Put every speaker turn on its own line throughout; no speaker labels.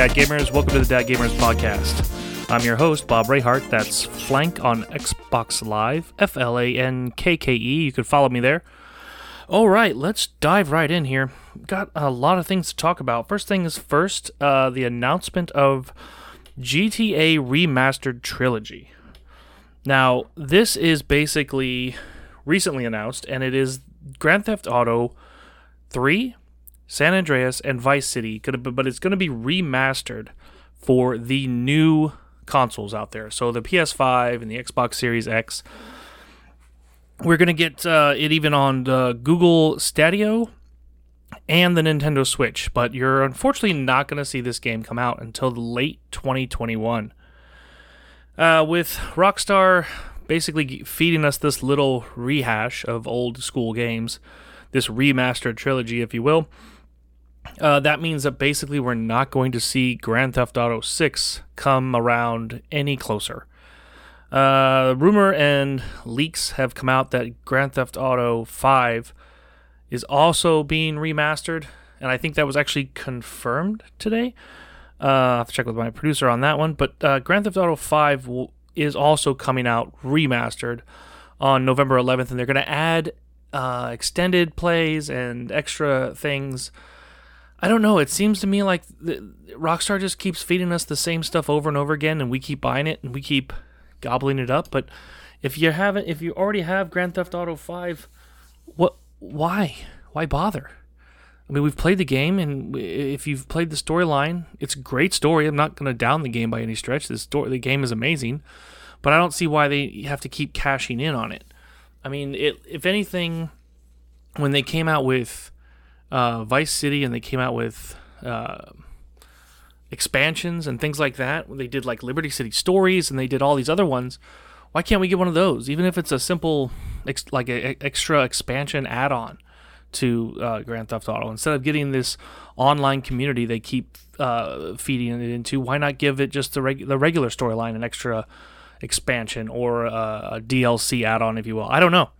Dad Gamers, welcome to the Dad Gamers Podcast. I'm your host, Bob Rayhart. That's Flank on Xbox Live, F L A N K K E. You can follow me there. All right, let's dive right in here. Got a lot of things to talk about. First thing is first, uh, the announcement of GTA Remastered Trilogy. Now, this is basically recently announced, and it is Grand Theft Auto 3, San Andreas, and Vice City. But it's going to be remastered for the new consoles out there. So the PS5 and the Xbox Series X. We're going to get uh, it even on the Google Stadia and the Nintendo Switch, but you're unfortunately not going to see this game come out until late 2021. Uh, with Rockstar basically feeding us this little rehash of old school games, this remastered trilogy, if you will, uh, that means that basically we're not going to see Grand Theft Auto 6 come around any closer. Uh, rumor and leaks have come out that Grand Theft Auto 5 is also being remastered, and I think that was actually confirmed today. Uh, I have to check with my producer on that one, but uh, Grand Theft Auto 5 will, is also coming out remastered on November 11th, and they're going to add uh, extended plays and extra things. I don't know. It seems to me like the, Rockstar just keeps feeding us the same stuff over and over again, and we keep buying it and we keep gobbling it up. But if you haven't, if you already have Grand Theft Auto Five, what? Why? Why bother? I mean, we've played the game, and if you've played the storyline, it's a great story. I'm not going to down the game by any stretch. The story, the game is amazing, but I don't see why they have to keep cashing in on it. I mean, it, if anything, when they came out with uh, Vice City and they came out with uh, expansions and things like that, they did like Liberty City Stories and they did all these other ones, why can't we get one of those? Even if it's a simple, ex- like a, a extra expansion add-on to uh, Grand Theft Auto, instead of getting this online community they keep uh, feeding it into, why not give it just the, reg- the regular storyline, an extra expansion or uh, a DLC add-on, if you will? I don't know.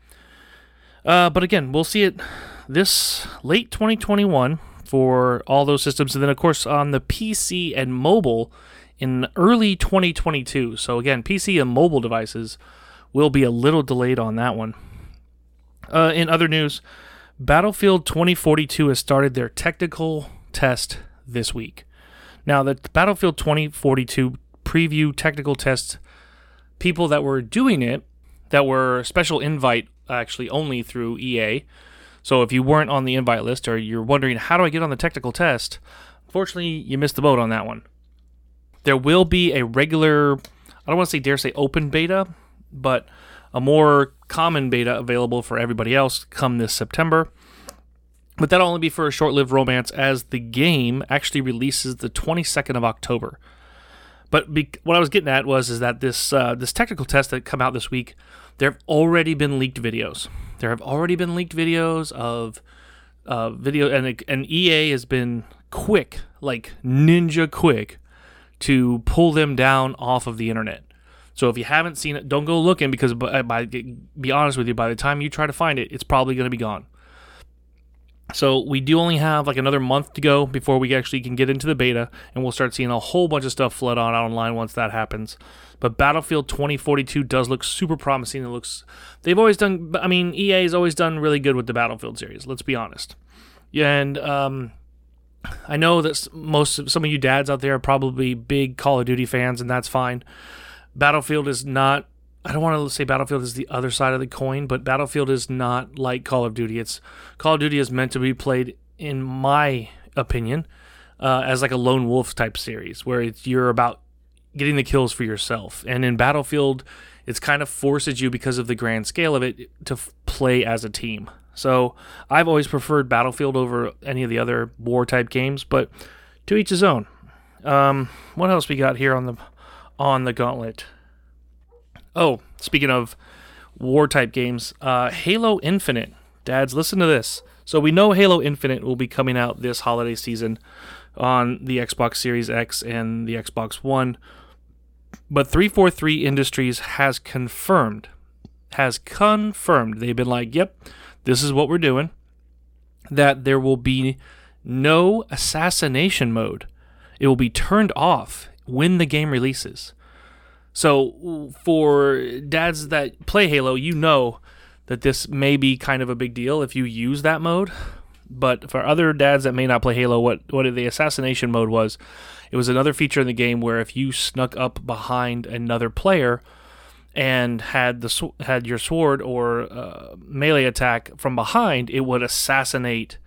Uh, but again, we'll see it this late 2021 for all those systems, and then of course on the PC and mobile in early 2022. So again, PC and mobile devices will be a little delayed on that one. Uh, in other news, Battlefield 2042 has started their technical test this week. Now, the Battlefield 2042 preview technical test, people that were doing it, that were special invite actually only through EA. So if you weren't on the invite list or you're wondering how do I get on the technical test, unfortunately you missed the boat on that one. There will be a regular, I don't want to say dare say open beta, but a more common beta available for everybody else come this September. But that'll only be for a short lived romance as the game actually releases the 22nd of October. But be, what I was getting at was is that this uh, this technical test that come out this week, there have already been leaked videos. There have already been leaked videos of uh, video, and and EA has been quick, like ninja quick, to pull them down off of the internet. So if you haven't seen it, don't go looking because, by, by be honest with you, by the time you try to find it, it's probably going to be gone. So we do only have like another month to go before we actually can get into the beta, and we'll start seeing a whole bunch of stuff flood on online once that happens. But Battlefield 2042 does look super promising. It looks they've always done. I mean, EA has always done really good with the Battlefield series. Let's be honest. And um, I know that most some of you dads out there are probably big Call of Duty fans, and that's fine. Battlefield is not I don't want to say Battlefield is the other side of the coin, but Battlefield is not like Call of Duty. It's Call of Duty is meant to be played, in my opinion, uh, as like a lone wolf type series, where it's you're about getting the kills for yourself. And in Battlefield, it's kind of forces you because of the grand scale of it to f- play as a team. So I've always preferred Battlefield over any of the other war type games, but to each his own. Um, what else we got here on the on the gauntlet? Oh, speaking of war type games, uh, Halo Infinite. Dads, listen to this. So we know Halo Infinite will be coming out this holiday season on the Xbox Series X and the Xbox One. But 343 Industries has confirmed, has confirmed, they've been like, yep, this is what we're doing, that there will be no assassination mode it will be turned off when the game releases. So for dads that play Halo, you know that this may be kind of a big deal if you use that mode. But for other dads that may not play Halo, what what the assassination mode was, it was another feature in the game where if you snuck up behind another player and had the had your sword or uh, melee attack from behind, it would assassinate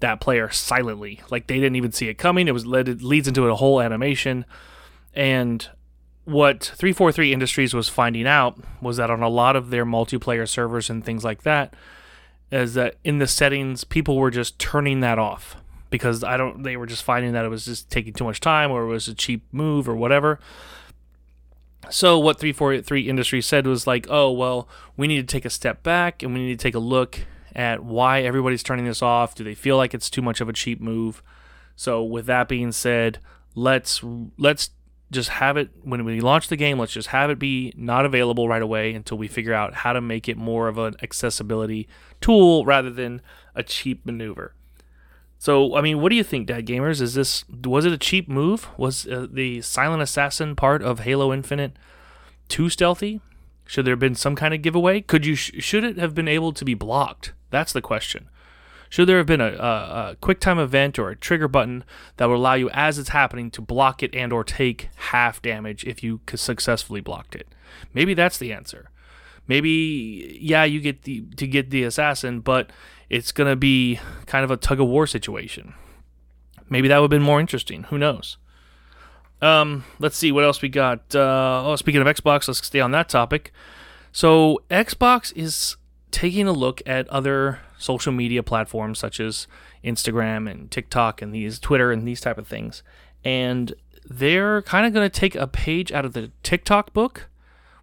that player silently. Like they didn't even see it coming. It was led it leads into a whole animation. And what 343 Industries was finding out was that on a lot of their multiplayer servers and things like that, is that in the settings people were just turning that off because I don't they were just finding that it was just taking too much time or it was a cheap move or whatever. So what 343 Industries said was like, "Oh, well, we need to take a step back and we need to take a look at why everybody's turning this off. Do they feel like it's too much of a cheap move?" So with that being said, let's let's just have it when we launch the game, let's just have it be not available right away until we figure out how to make it more of an accessibility tool rather than a cheap maneuver. So, I mean, what do you think, Dad Gamers? Is this was it a cheap move? Was uh, the silent assassin part of Halo Infinite too stealthy? Should there have been some kind of giveaway? Could you sh- should it have been able to be blocked? That's the question. Should there have been a, a, a QuickTime event or a trigger button that would allow you, as it's happening, to block it and or take half damage if you successfully blocked it? Maybe that's the answer. Maybe yeah, you get the to get the assassin, but it's gonna be kind of a tug of war situation. Maybe that would have been more interesting. Who knows? Um, let's see what else we got. Uh, oh, speaking of Xbox, let's stay on that topic. So Xbox is taking a look at other social media platforms such as Instagram and TikTok and these Twitter and these type of things. And they're kind of going to take a page out of the TikTok book,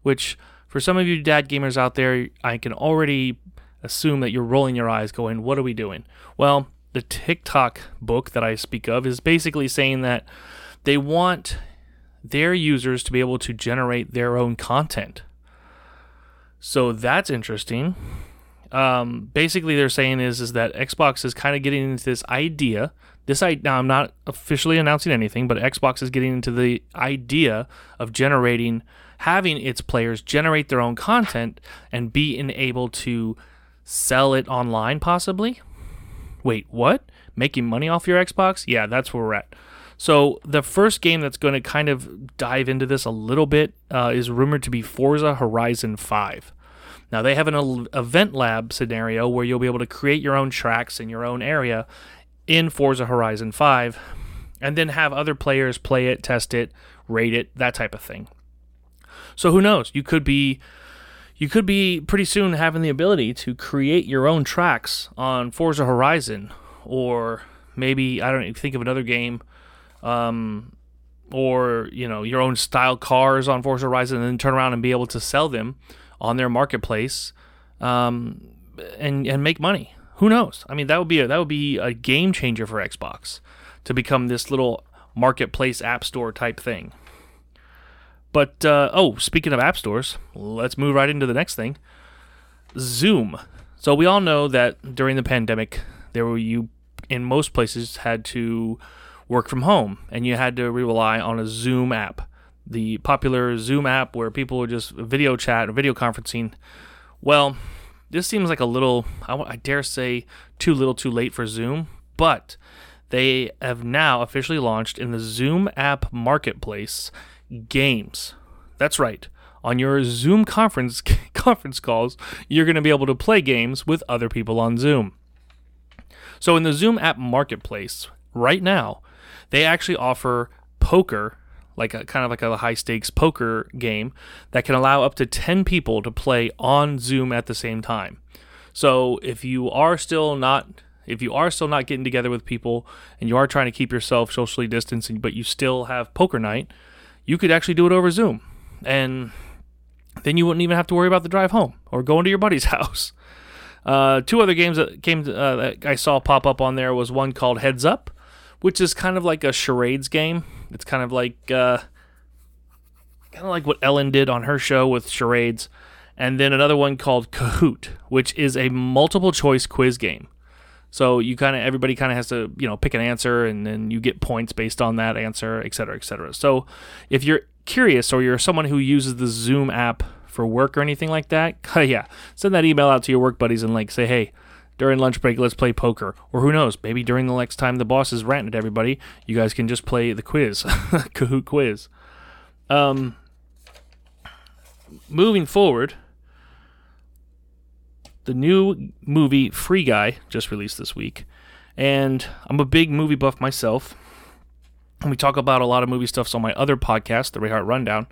which for some of you dad gamers out there, I can already assume that you're rolling your eyes going, "What are we doing?" Well, the TikTok book that I speak of is basically saying that they want their users to be able to generate their own content. So that's interesting um, basically they're saying is is that Xbox is kind of getting into this idea. This I now I'm not officially announcing anything, but Xbox is getting into the idea of generating, having its players generate their own content and being able to sell it online, possibly. Wait, what? Making money off your Xbox? Yeah, that's where we're at. So the first game that's going to kind of dive into this a little bit uh, is rumored to be Forza Horizon 5. Now they have an event lab scenario where you'll be able to create your own tracks in your own area in Forza Horizon 5 and then have other players play it, test it, rate it, that type of thing. So who knows? You could be you could be pretty soon having the ability to create your own tracks on Forza Horizon or maybe I don't know, think of another game um, or you know your own style cars on Forza Horizon and then turn around and be able to sell them on their marketplace um, and and make money. Who knows? I mean, that would be a, that would be a game changer for Xbox to become this little marketplace app store type thing. But uh, oh, speaking of app stores, let's move right into the next thing. Zoom. So we all know that during the pandemic, there were you in most places had to work from home, and you had to rely on a Zoom app the popular Zoom app where people are just video chat or video conferencing. Well, this seems like a little, I, dare say, too little too late for Zoom, but they have now officially launched in the Zoom app marketplace games. That's right. On your Zoom conference conference calls, you're going to be able to play games with other people on Zoom. So in the Zoom app marketplace right now, they actually offer poker like a kind of like a high stakes poker game that can allow up to 10 people to play on Zoom at the same time. So if you are still not if you are still not getting together with people and you are trying to keep yourself socially distancing but you still have poker night, you could actually do it over Zoom. And then you wouldn't even have to worry about the drive home or going to your buddy's house. Uh, two other games that came uh, that I saw pop up on there was one called Heads Up, which is kind of like a charades game. It's kind of like uh, kind of like what Ellen did on her show with charades, and then another one called Kahoot, which is a multiple choice quiz game. So you kind of everybody kind of has to you know pick an answer, and then you get points based on that answer, et cetera, et cetera. So if you're curious or you're someone who uses the Zoom app for work or anything like that, yeah, send that email out to your work buddies and like say, hey, during lunch break, let's play poker. Or who knows, maybe during the next time the boss is ranting at everybody, you guys can just play the quiz, Kahoot quiz. Um, moving forward, the new movie Free Guy just released this week, and I'm a big movie buff myself. And we talk about a lot of movie stuffs on my other podcast, the Ray Rayhart Rundown.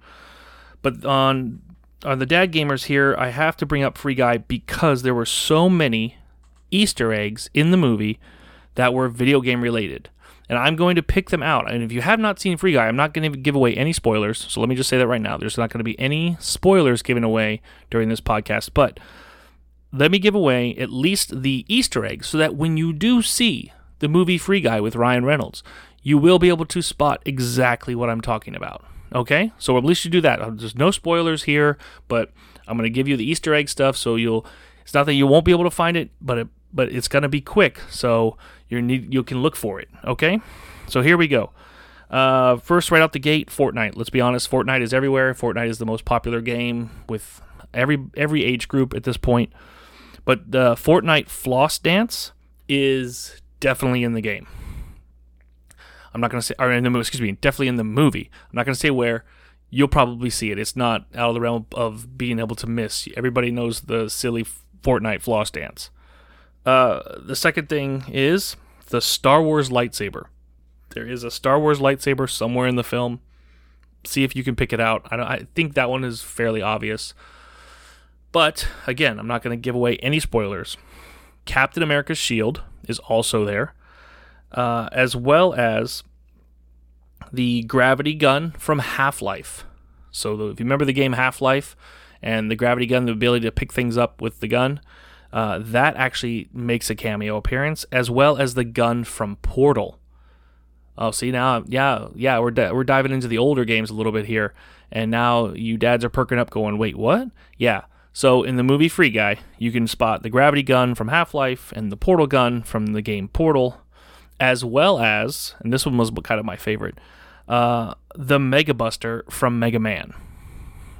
But on on the Dad Gamers here, I have to bring up Free Guy because there were so many Easter eggs in the movie that were video game related. And I'm going to pick them out. And if you have not seen Free Guy, I'm not going to give away any spoilers. So let me just say that right now. There's not going to be any spoilers given away during this podcast. But let me give away at least the Easter eggs so that when you do see the movie Free Guy with Ryan Reynolds, you will be able to spot exactly what I'm talking about. Okay? So at least you do that. Uh, there's no spoilers here, but I'm going to give you the Easter egg stuff so you'll it's not that you won't be able to find it, but it, but it's going to be quick. So you need you can look for it, okay? So here we go. Uh, first, right out the gate, Fortnite. Let's be honest, Fortnite is everywhere. Fortnite is the most popular game with every every age group at this point. But the Fortnite floss dance is definitely in the game. I'm not going to say, or in the excuse me, definitely in the movie. I'm not going to say where. You'll probably see it. It's not out of the realm of being able to miss. Everybody knows the silly Fortnite floss dance. Uh, the second thing is the Star Wars lightsaber. There is a Star Wars lightsaber somewhere in the film. See if you can pick it out. I, I think that one is fairly obvious. But again, I'm not going to give away any spoilers. Captain America's shield is also there, uh, as well as the gravity gun from Half Life. So, the, if you remember the game Half Life and the gravity gun, the ability to pick things up with the gun, uh, that actually makes a cameo appearance, as well as the gun from Portal. Oh, see now, yeah, yeah, we're di- we're diving into the older games a little bit here, and now you dads are perking up, going, "Wait, what?" Yeah, so in the movie Free Guy, you can spot the gravity gun from Half Life and the portal gun from the game Portal, as well as, and this one was kind of my favorite, uh, the Mega Buster from Mega Man.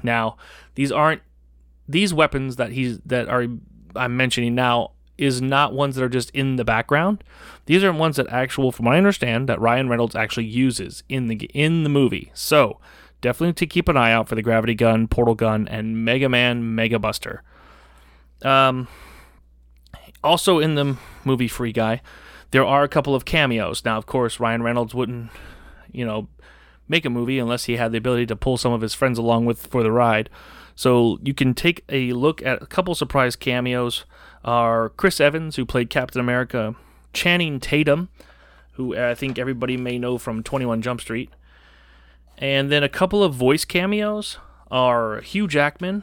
Now, these aren't these weapons that he's that are I'm mentioning now is not ones that are just in the background. These are ones that actual, from what I understand, that Ryan Reynolds actually uses in the in the movie. So definitely to keep an eye out for the Gravity Gun, Portal Gun, and Mega Man Mega Buster. Um, also in the movie Free Guy, there are a couple of cameos. Now, of course, Ryan Reynolds wouldn't, you know, make a movie unless he had the ability to pull some of his friends along with for the ride. So you can take a look at a couple surprise cameos. Are Chris Evans, who played Captain America, Channing Tatum, who I think everybody may know from 21 Jump Street, and then a couple of voice cameos are Hugh Jackman,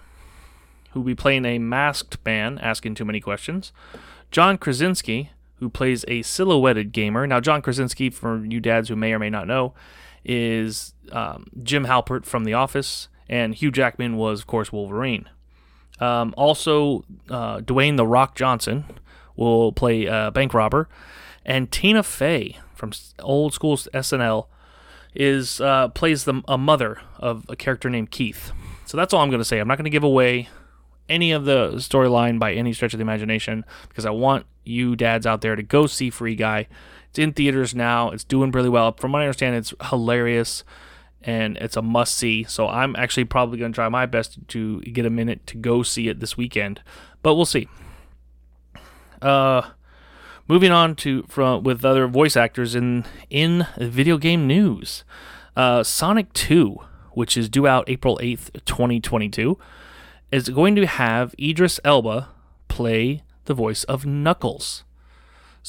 who will be playing a masked man asking too many questions, John Krasinski, who plays a silhouetted gamer. Now, John Krasinski, for you dads who may or may not know, is um, Jim Halpert from The Office, and Hugh Jackman was, of course, Wolverine. Um, also, uh, Dwayne The Rock Johnson will play a bank robber, and Tina Fey from old school SNL is uh, plays the a mother of a character named Keith. So that's all I'm going to say. I'm not going to give away any of the storyline by any stretch of the imagination because I want you dads out there to go see Free Guy. It's in theaters now. It's doing really well. From what I understand, it's hilarious and it's a must see. So I'm actually probably going to try my best to get a minute to go see it this weekend, but we'll see. Uh, Moving on to from with other voice actors in in video game news, uh, Sonic 2, which is due out April 8th, 2022, is going to have Idris Elba play the voice of Knuckles.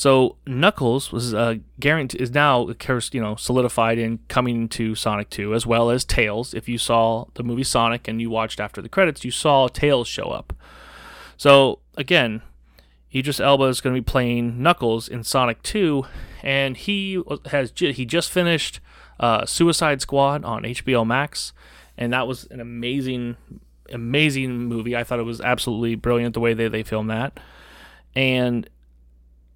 So Knuckles was uh, guaranteed is now you know solidified in coming to Sonic 2 as well as Tails. If you saw the movie Sonic and you watched after the credits, you saw Tails show up. So again, Idris Elba is going to be playing Knuckles in Sonic 2, and he has he just finished uh, Suicide Squad on HBO Max, and that was an amazing, amazing movie. I thought it was absolutely brilliant the way they they filmed that, and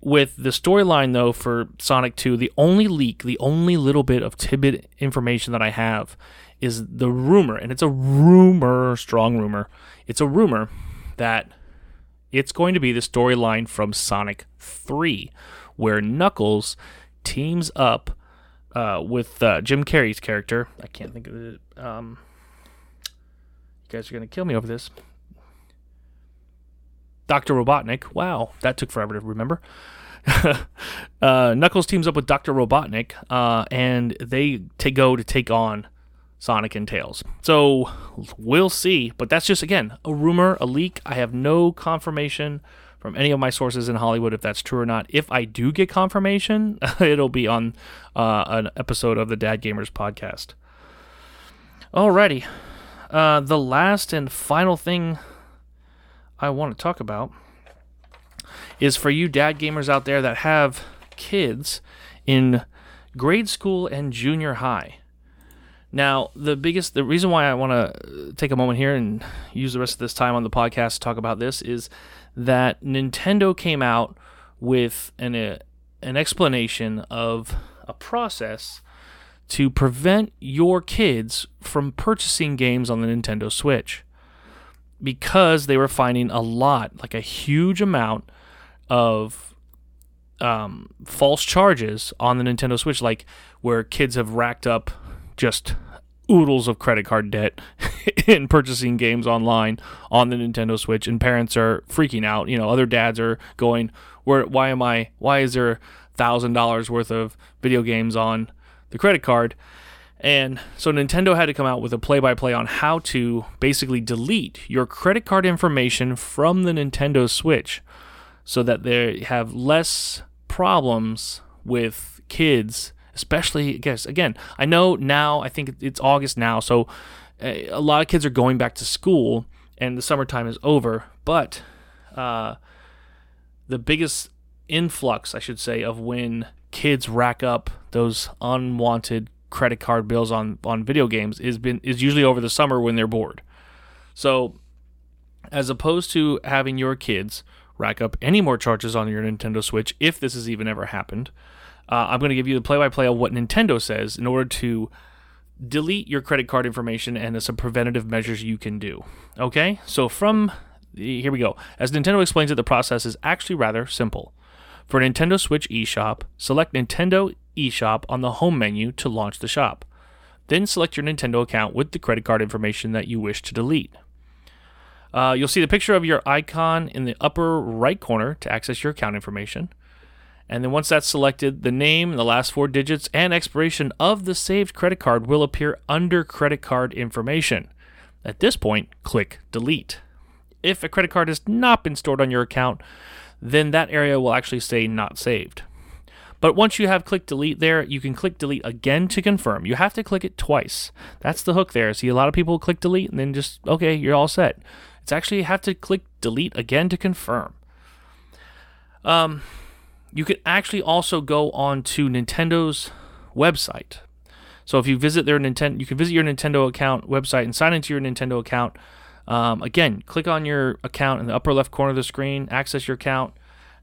with the storyline though for Sonic 2, the only leak, the only little bit of tidbit information that I have is the rumor, and it's a rumor, strong rumor. It's a rumor that it's going to be the storyline from Sonic 3, where Knuckles teams up uh, with uh, Jim Carrey's character. I can't think of it. Um, you guys are going to kill me over this. Dr. Robotnik. Wow, that took forever to remember. uh, Knuckles teams up with Dr. Robotnik, uh, and they to go to take on Sonic and Tails. So we'll see, but that's just again a rumor, a leak. I have no confirmation from any of my sources in Hollywood if that's true or not. If I do get confirmation, it'll be on uh, an episode of the Dad Gamers podcast. Alrighty, uh, the last and final thing I want to talk about is for you dad gamers out there that have kids in grade school and junior high. Now, the biggest, the reason why I want to take a moment here and use the rest of this time on the podcast to talk about this is that Nintendo came out with an, a, uh, an explanation of a process to prevent your kids from purchasing games on the Nintendo Switch because they were finding a lot, like a huge amount of um, false charges on the Nintendo Switch, like where kids have racked up just oodles of credit card debt in purchasing games online on the Nintendo Switch, and parents are freaking out. You know, other dads are going, "Where? Why am I? Why is there thousand dollars worth of video games on the credit card?" And so Nintendo had to come out with a play by play on how to basically delete your credit card information from the Nintendo Switch so that they have less problems with kids, especially, I guess, again, I know now, I think it's August now, so eh, a lot of kids are going back to school and the summertime is over, but uh, the biggest influx, I should say, of when kids rack up those unwanted credit card bills on on video games is been is usually over the summer when they're bored. So as opposed to having your kids rack up any more charges on your Nintendo Switch if this has even ever happened. Uh, I'm going to give you the play by play of what Nintendo says in order to delete your credit card information and some preventative measures you can do. Okay, so from here we go. As Nintendo explains it, the process is actually rather simple. For Nintendo Switch eShop, select Nintendo eShop on the home menu to launch the shop. Then select your Nintendo account with the credit card information that you wish to delete. Uh, you'll see the picture of your icon in the upper right corner to access your account information. And then once that's selected, the name, the last four digits, and expiration of the saved credit card will appear under credit card information. At this point, click Delete. If a credit card has not been stored on your account, then that area will actually say Not Saved. But once you have clicked delete there, you can click delete again to confirm. You have to click it twice. That's the hook there. See, a lot of people click delete and then just, okay, you're all set. It's actually you have to click delete again to confirm. Um, you can actually also go on to Nintendo's website. So if you visit their Nintendo, you can visit your Nintendo account website and sign into your Nintendo account. Um, again, click on your account in the upper left corner of the screen, access your account,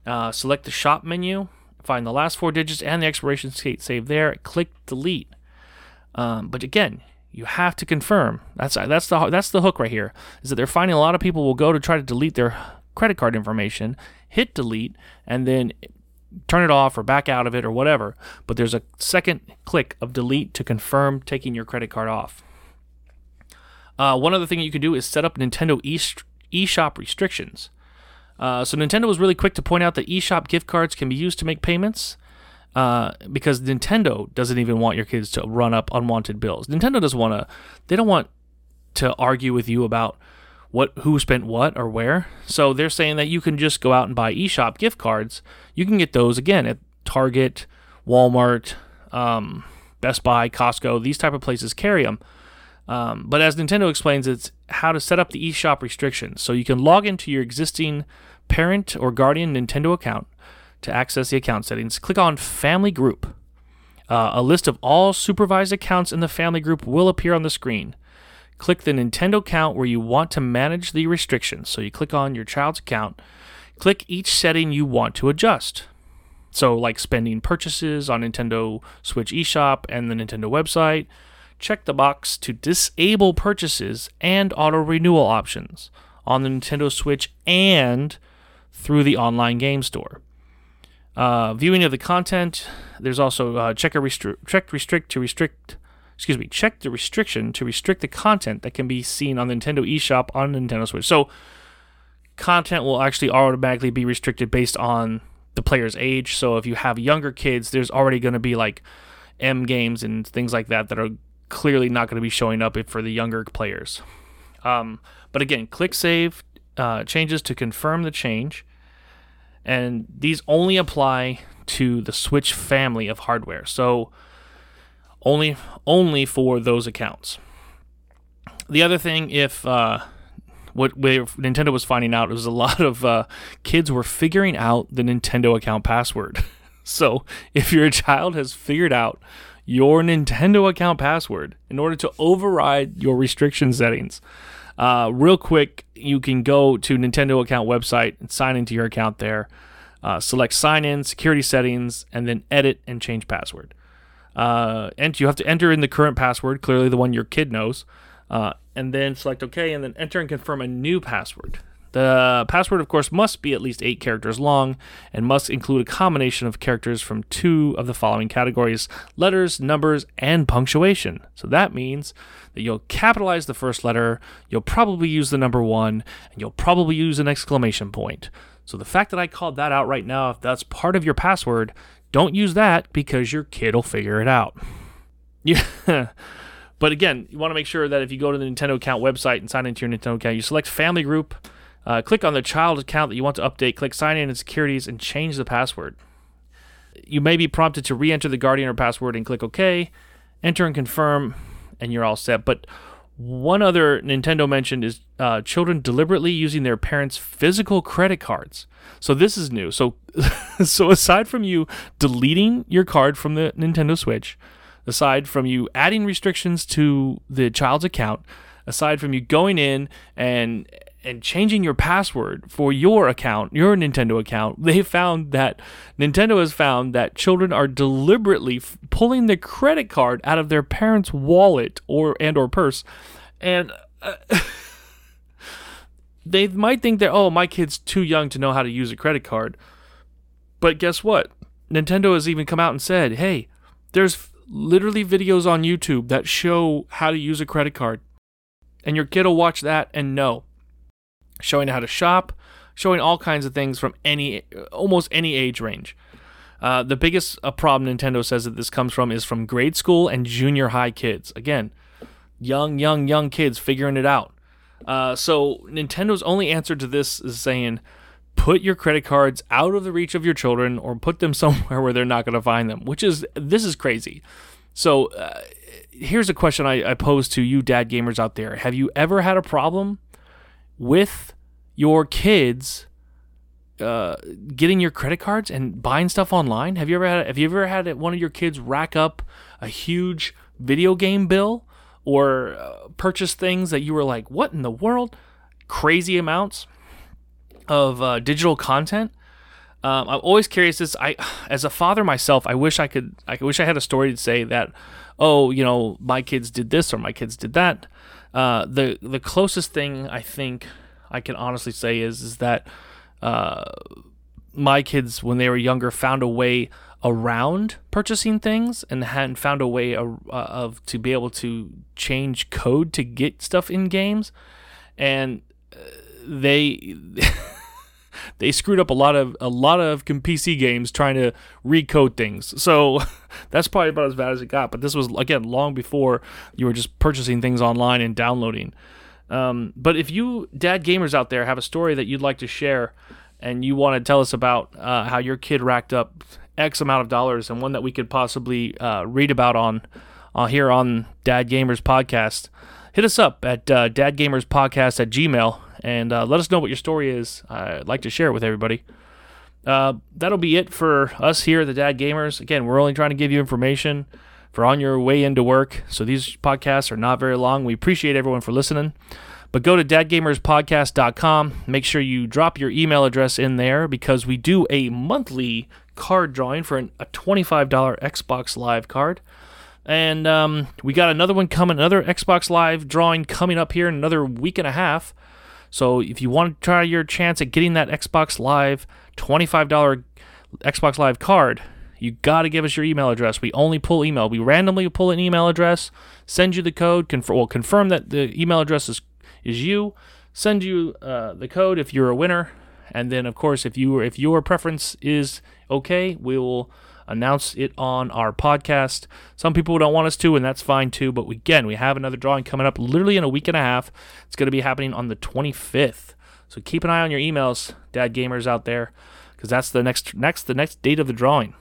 uh, select the shop menu, find the last four digits and the expiration date saved there, click delete. Um, but again, you have to confirm. That's that's the that's the hook right here. Is that they're finding a lot of people will go to try to delete their credit card information, hit delete, and then turn it off or back out of it or whatever. But there's a second click of delete to confirm taking your credit card off. Uh, one other thing you can do is set up Nintendo e- eShop restrictions. Uh, so Nintendo was really quick to point out that eShop gift cards can be used to make payments uh, because Nintendo doesn't even want your kids to run up unwanted bills. Nintendo doesn't want to. They don't want to argue with you about what who spent what or where. So they're saying that you can just go out and buy eShop gift cards. You can get those again at Target, Walmart, um, Best Buy, Costco. These type of places carry them. Um, but as Nintendo explains, it's how to set up the eShop restrictions. So you can log into your existing parent or guardian Nintendo account to access the account settings, click on Family Group. Uh, a list of all supervised accounts in the family group will appear on the screen. Click the Nintendo account where you want to manage the restrictions. So you click on your child's account, click each setting you want to adjust. So, like spending purchases on Nintendo Switch eShop and the Nintendo website, check the box to disable purchases and auto renewal options on the Nintendo Switch and through the online game store. Uh, viewing of the content, there's also uh, check restri- check restrict to restrict. Excuse me, check the restriction to restrict the content that can be seen on the Nintendo eShop on Nintendo Switch. So, content will actually automatically be restricted based on the player's age. So, if you have younger kids, there's already going to be like M games and things like that that are clearly not going to be showing up for the younger players. Um, but again, click save uh, changes to confirm the change, and these only apply to the Switch family of hardware. So only only for those accounts. The other thing, if uh, what Nintendo was finding out was a lot of uh, kids were figuring out the Nintendo account password. so if your child has figured out your Nintendo account password in order to override your restriction settings. Uh, real quick, you can go to Nintendo account website and sign into your account there. Uh, select sign in, security settings, and then edit and change password. Uh, and you have to enter in the current password, clearly the one your kid knows, uh, and then select OK, and then enter and confirm a new password. The password, of course, must be at least eight characters long and must include a combination of characters from two of the following categories letters, numbers, and punctuation. So that means that you'll capitalize the first letter, you'll probably use the number one, and you'll probably use an exclamation point. So the fact that I called that out right now, if that's part of your password, don't use that because your kid will figure it out. Yeah. but again, you want to make sure that if you go to the Nintendo account website and sign into your Nintendo account, you select family group uh, click on the child account that you want to update, click sign in and securities, and change the password. You may be prompted to re enter the Guardian or password and click OK, enter and confirm, and you're all set. But one other Nintendo mentioned is uh, children deliberately using their parents' physical credit cards. So this is new. So, so aside from you deleting your card from the Nintendo Switch, aside from you adding restrictions to the child's account, aside from you going in and and changing your password for your account, your Nintendo account, they found that Nintendo has found that children are deliberately f- pulling the credit card out of their parents' wallet or and or purse, and uh, they might think that oh my kid's too young to know how to use a credit card, but guess what? Nintendo has even come out and said, hey, there's literally videos on YouTube that show how to use a credit card, and your kid will watch that and know showing how to shop, showing all kinds of things from any almost any age range. Uh, the biggest uh, problem Nintendo says that this comes from is from grade school and junior high kids. Again, young, young, young kids figuring it out. Uh, so Nintendo's only answer to this is saying, put your credit cards out of the reach of your children or put them somewhere where they're not going to find them. Which is this is crazy. So uh, here's a question I, I pose to you, dad gamers out there: Have you ever had a problem with your kids uh, getting your credit cards and buying stuff online? Have you ever had have you ever had one of your kids rack up a huge video game bill or uh, purchase things that you were like, "What in the world?" Crazy amounts of uh, digital content. Um, I'm always curious. This I, as a father myself, I wish I could. I wish I had a story to say that, oh, you know, my kids did this or my kids did that. Uh, the the closest thing I think I can honestly say is is that uh, my kids when they were younger found a way around purchasing things and hadn't found a way of, uh, of to be able to change code to get stuff in games. And uh, they they screwed up a lot of a lot of PC games trying to recode things. So that's probably about as bad as it got. But this was again long before you were just purchasing things online and downloading. Um, but if you dad gamers out there have a story that you'd like to share, and you want to tell us about uh, how your kid racked up X amount of dollars, and one that we could possibly uh, read about on uh, here on Dad Gamers Podcast, hit us up at uh, dadgamerspodcast at gmail and uh, let us know what your story is. I'd like to share it with everybody. Uh, that'll be it for us here at the Dad Gamers. Again, we're only trying to give you information for on your way into work. So these podcasts are not very long. We appreciate everyone for listening. But go to dadgamerspodcast.com. Make sure you drop your email address in there because we do a monthly card drawing for an, a $25 Xbox Live card. And um, we got another one coming, another Xbox Live drawing coming up here in another week and a half. So if you want to try your chance at getting that Xbox Live $25 Xbox Live card, you got to give us your email address. We only pull email. We randomly pull an email address, send you the code, confirm, well, confirm that the email address is, is you, send you uh, the code if you're a winner, and then of course if you if your preference is okay, we will announce it on our podcast. Some people don't want us to, and that's fine too. But again, we have another drawing coming up literally in a week and a half. It's going to be happening on the 25th. So keep an eye on your emails, dad gamers out there, because that's the next next the next date of the drawing.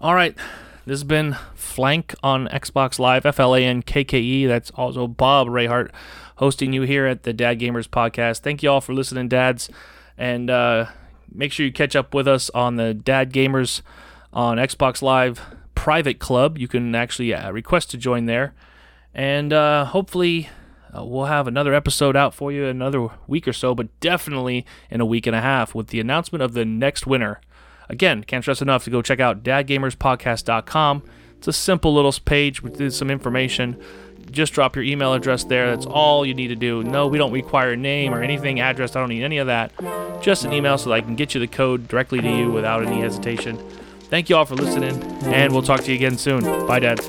All right, this has been Flank on Xbox Live, F L A N K K E. That's also Bob Rayhart hosting you here at the Dad Gamers podcast. Thank you all for listening, dads, and uh, make sure you catch up with us on the Dad Gamers on Xbox Live private club. You can actually uh, request to join there, and uh, hopefully. Uh, we'll have another episode out for you in another week or so, but definitely in a week and a half with the announcement of the next winner. Again, can't stress enough to go check out dadgamerspodcast.com. It's a simple little page with some information just drop your email address there. That's all you need to do. No, we don't require a name or anything, address. I don't need any of that. Just an email so that I can get you the code directly to you without any hesitation. Thank you all for listening, and we'll talk to you again soon. Bye, Dad.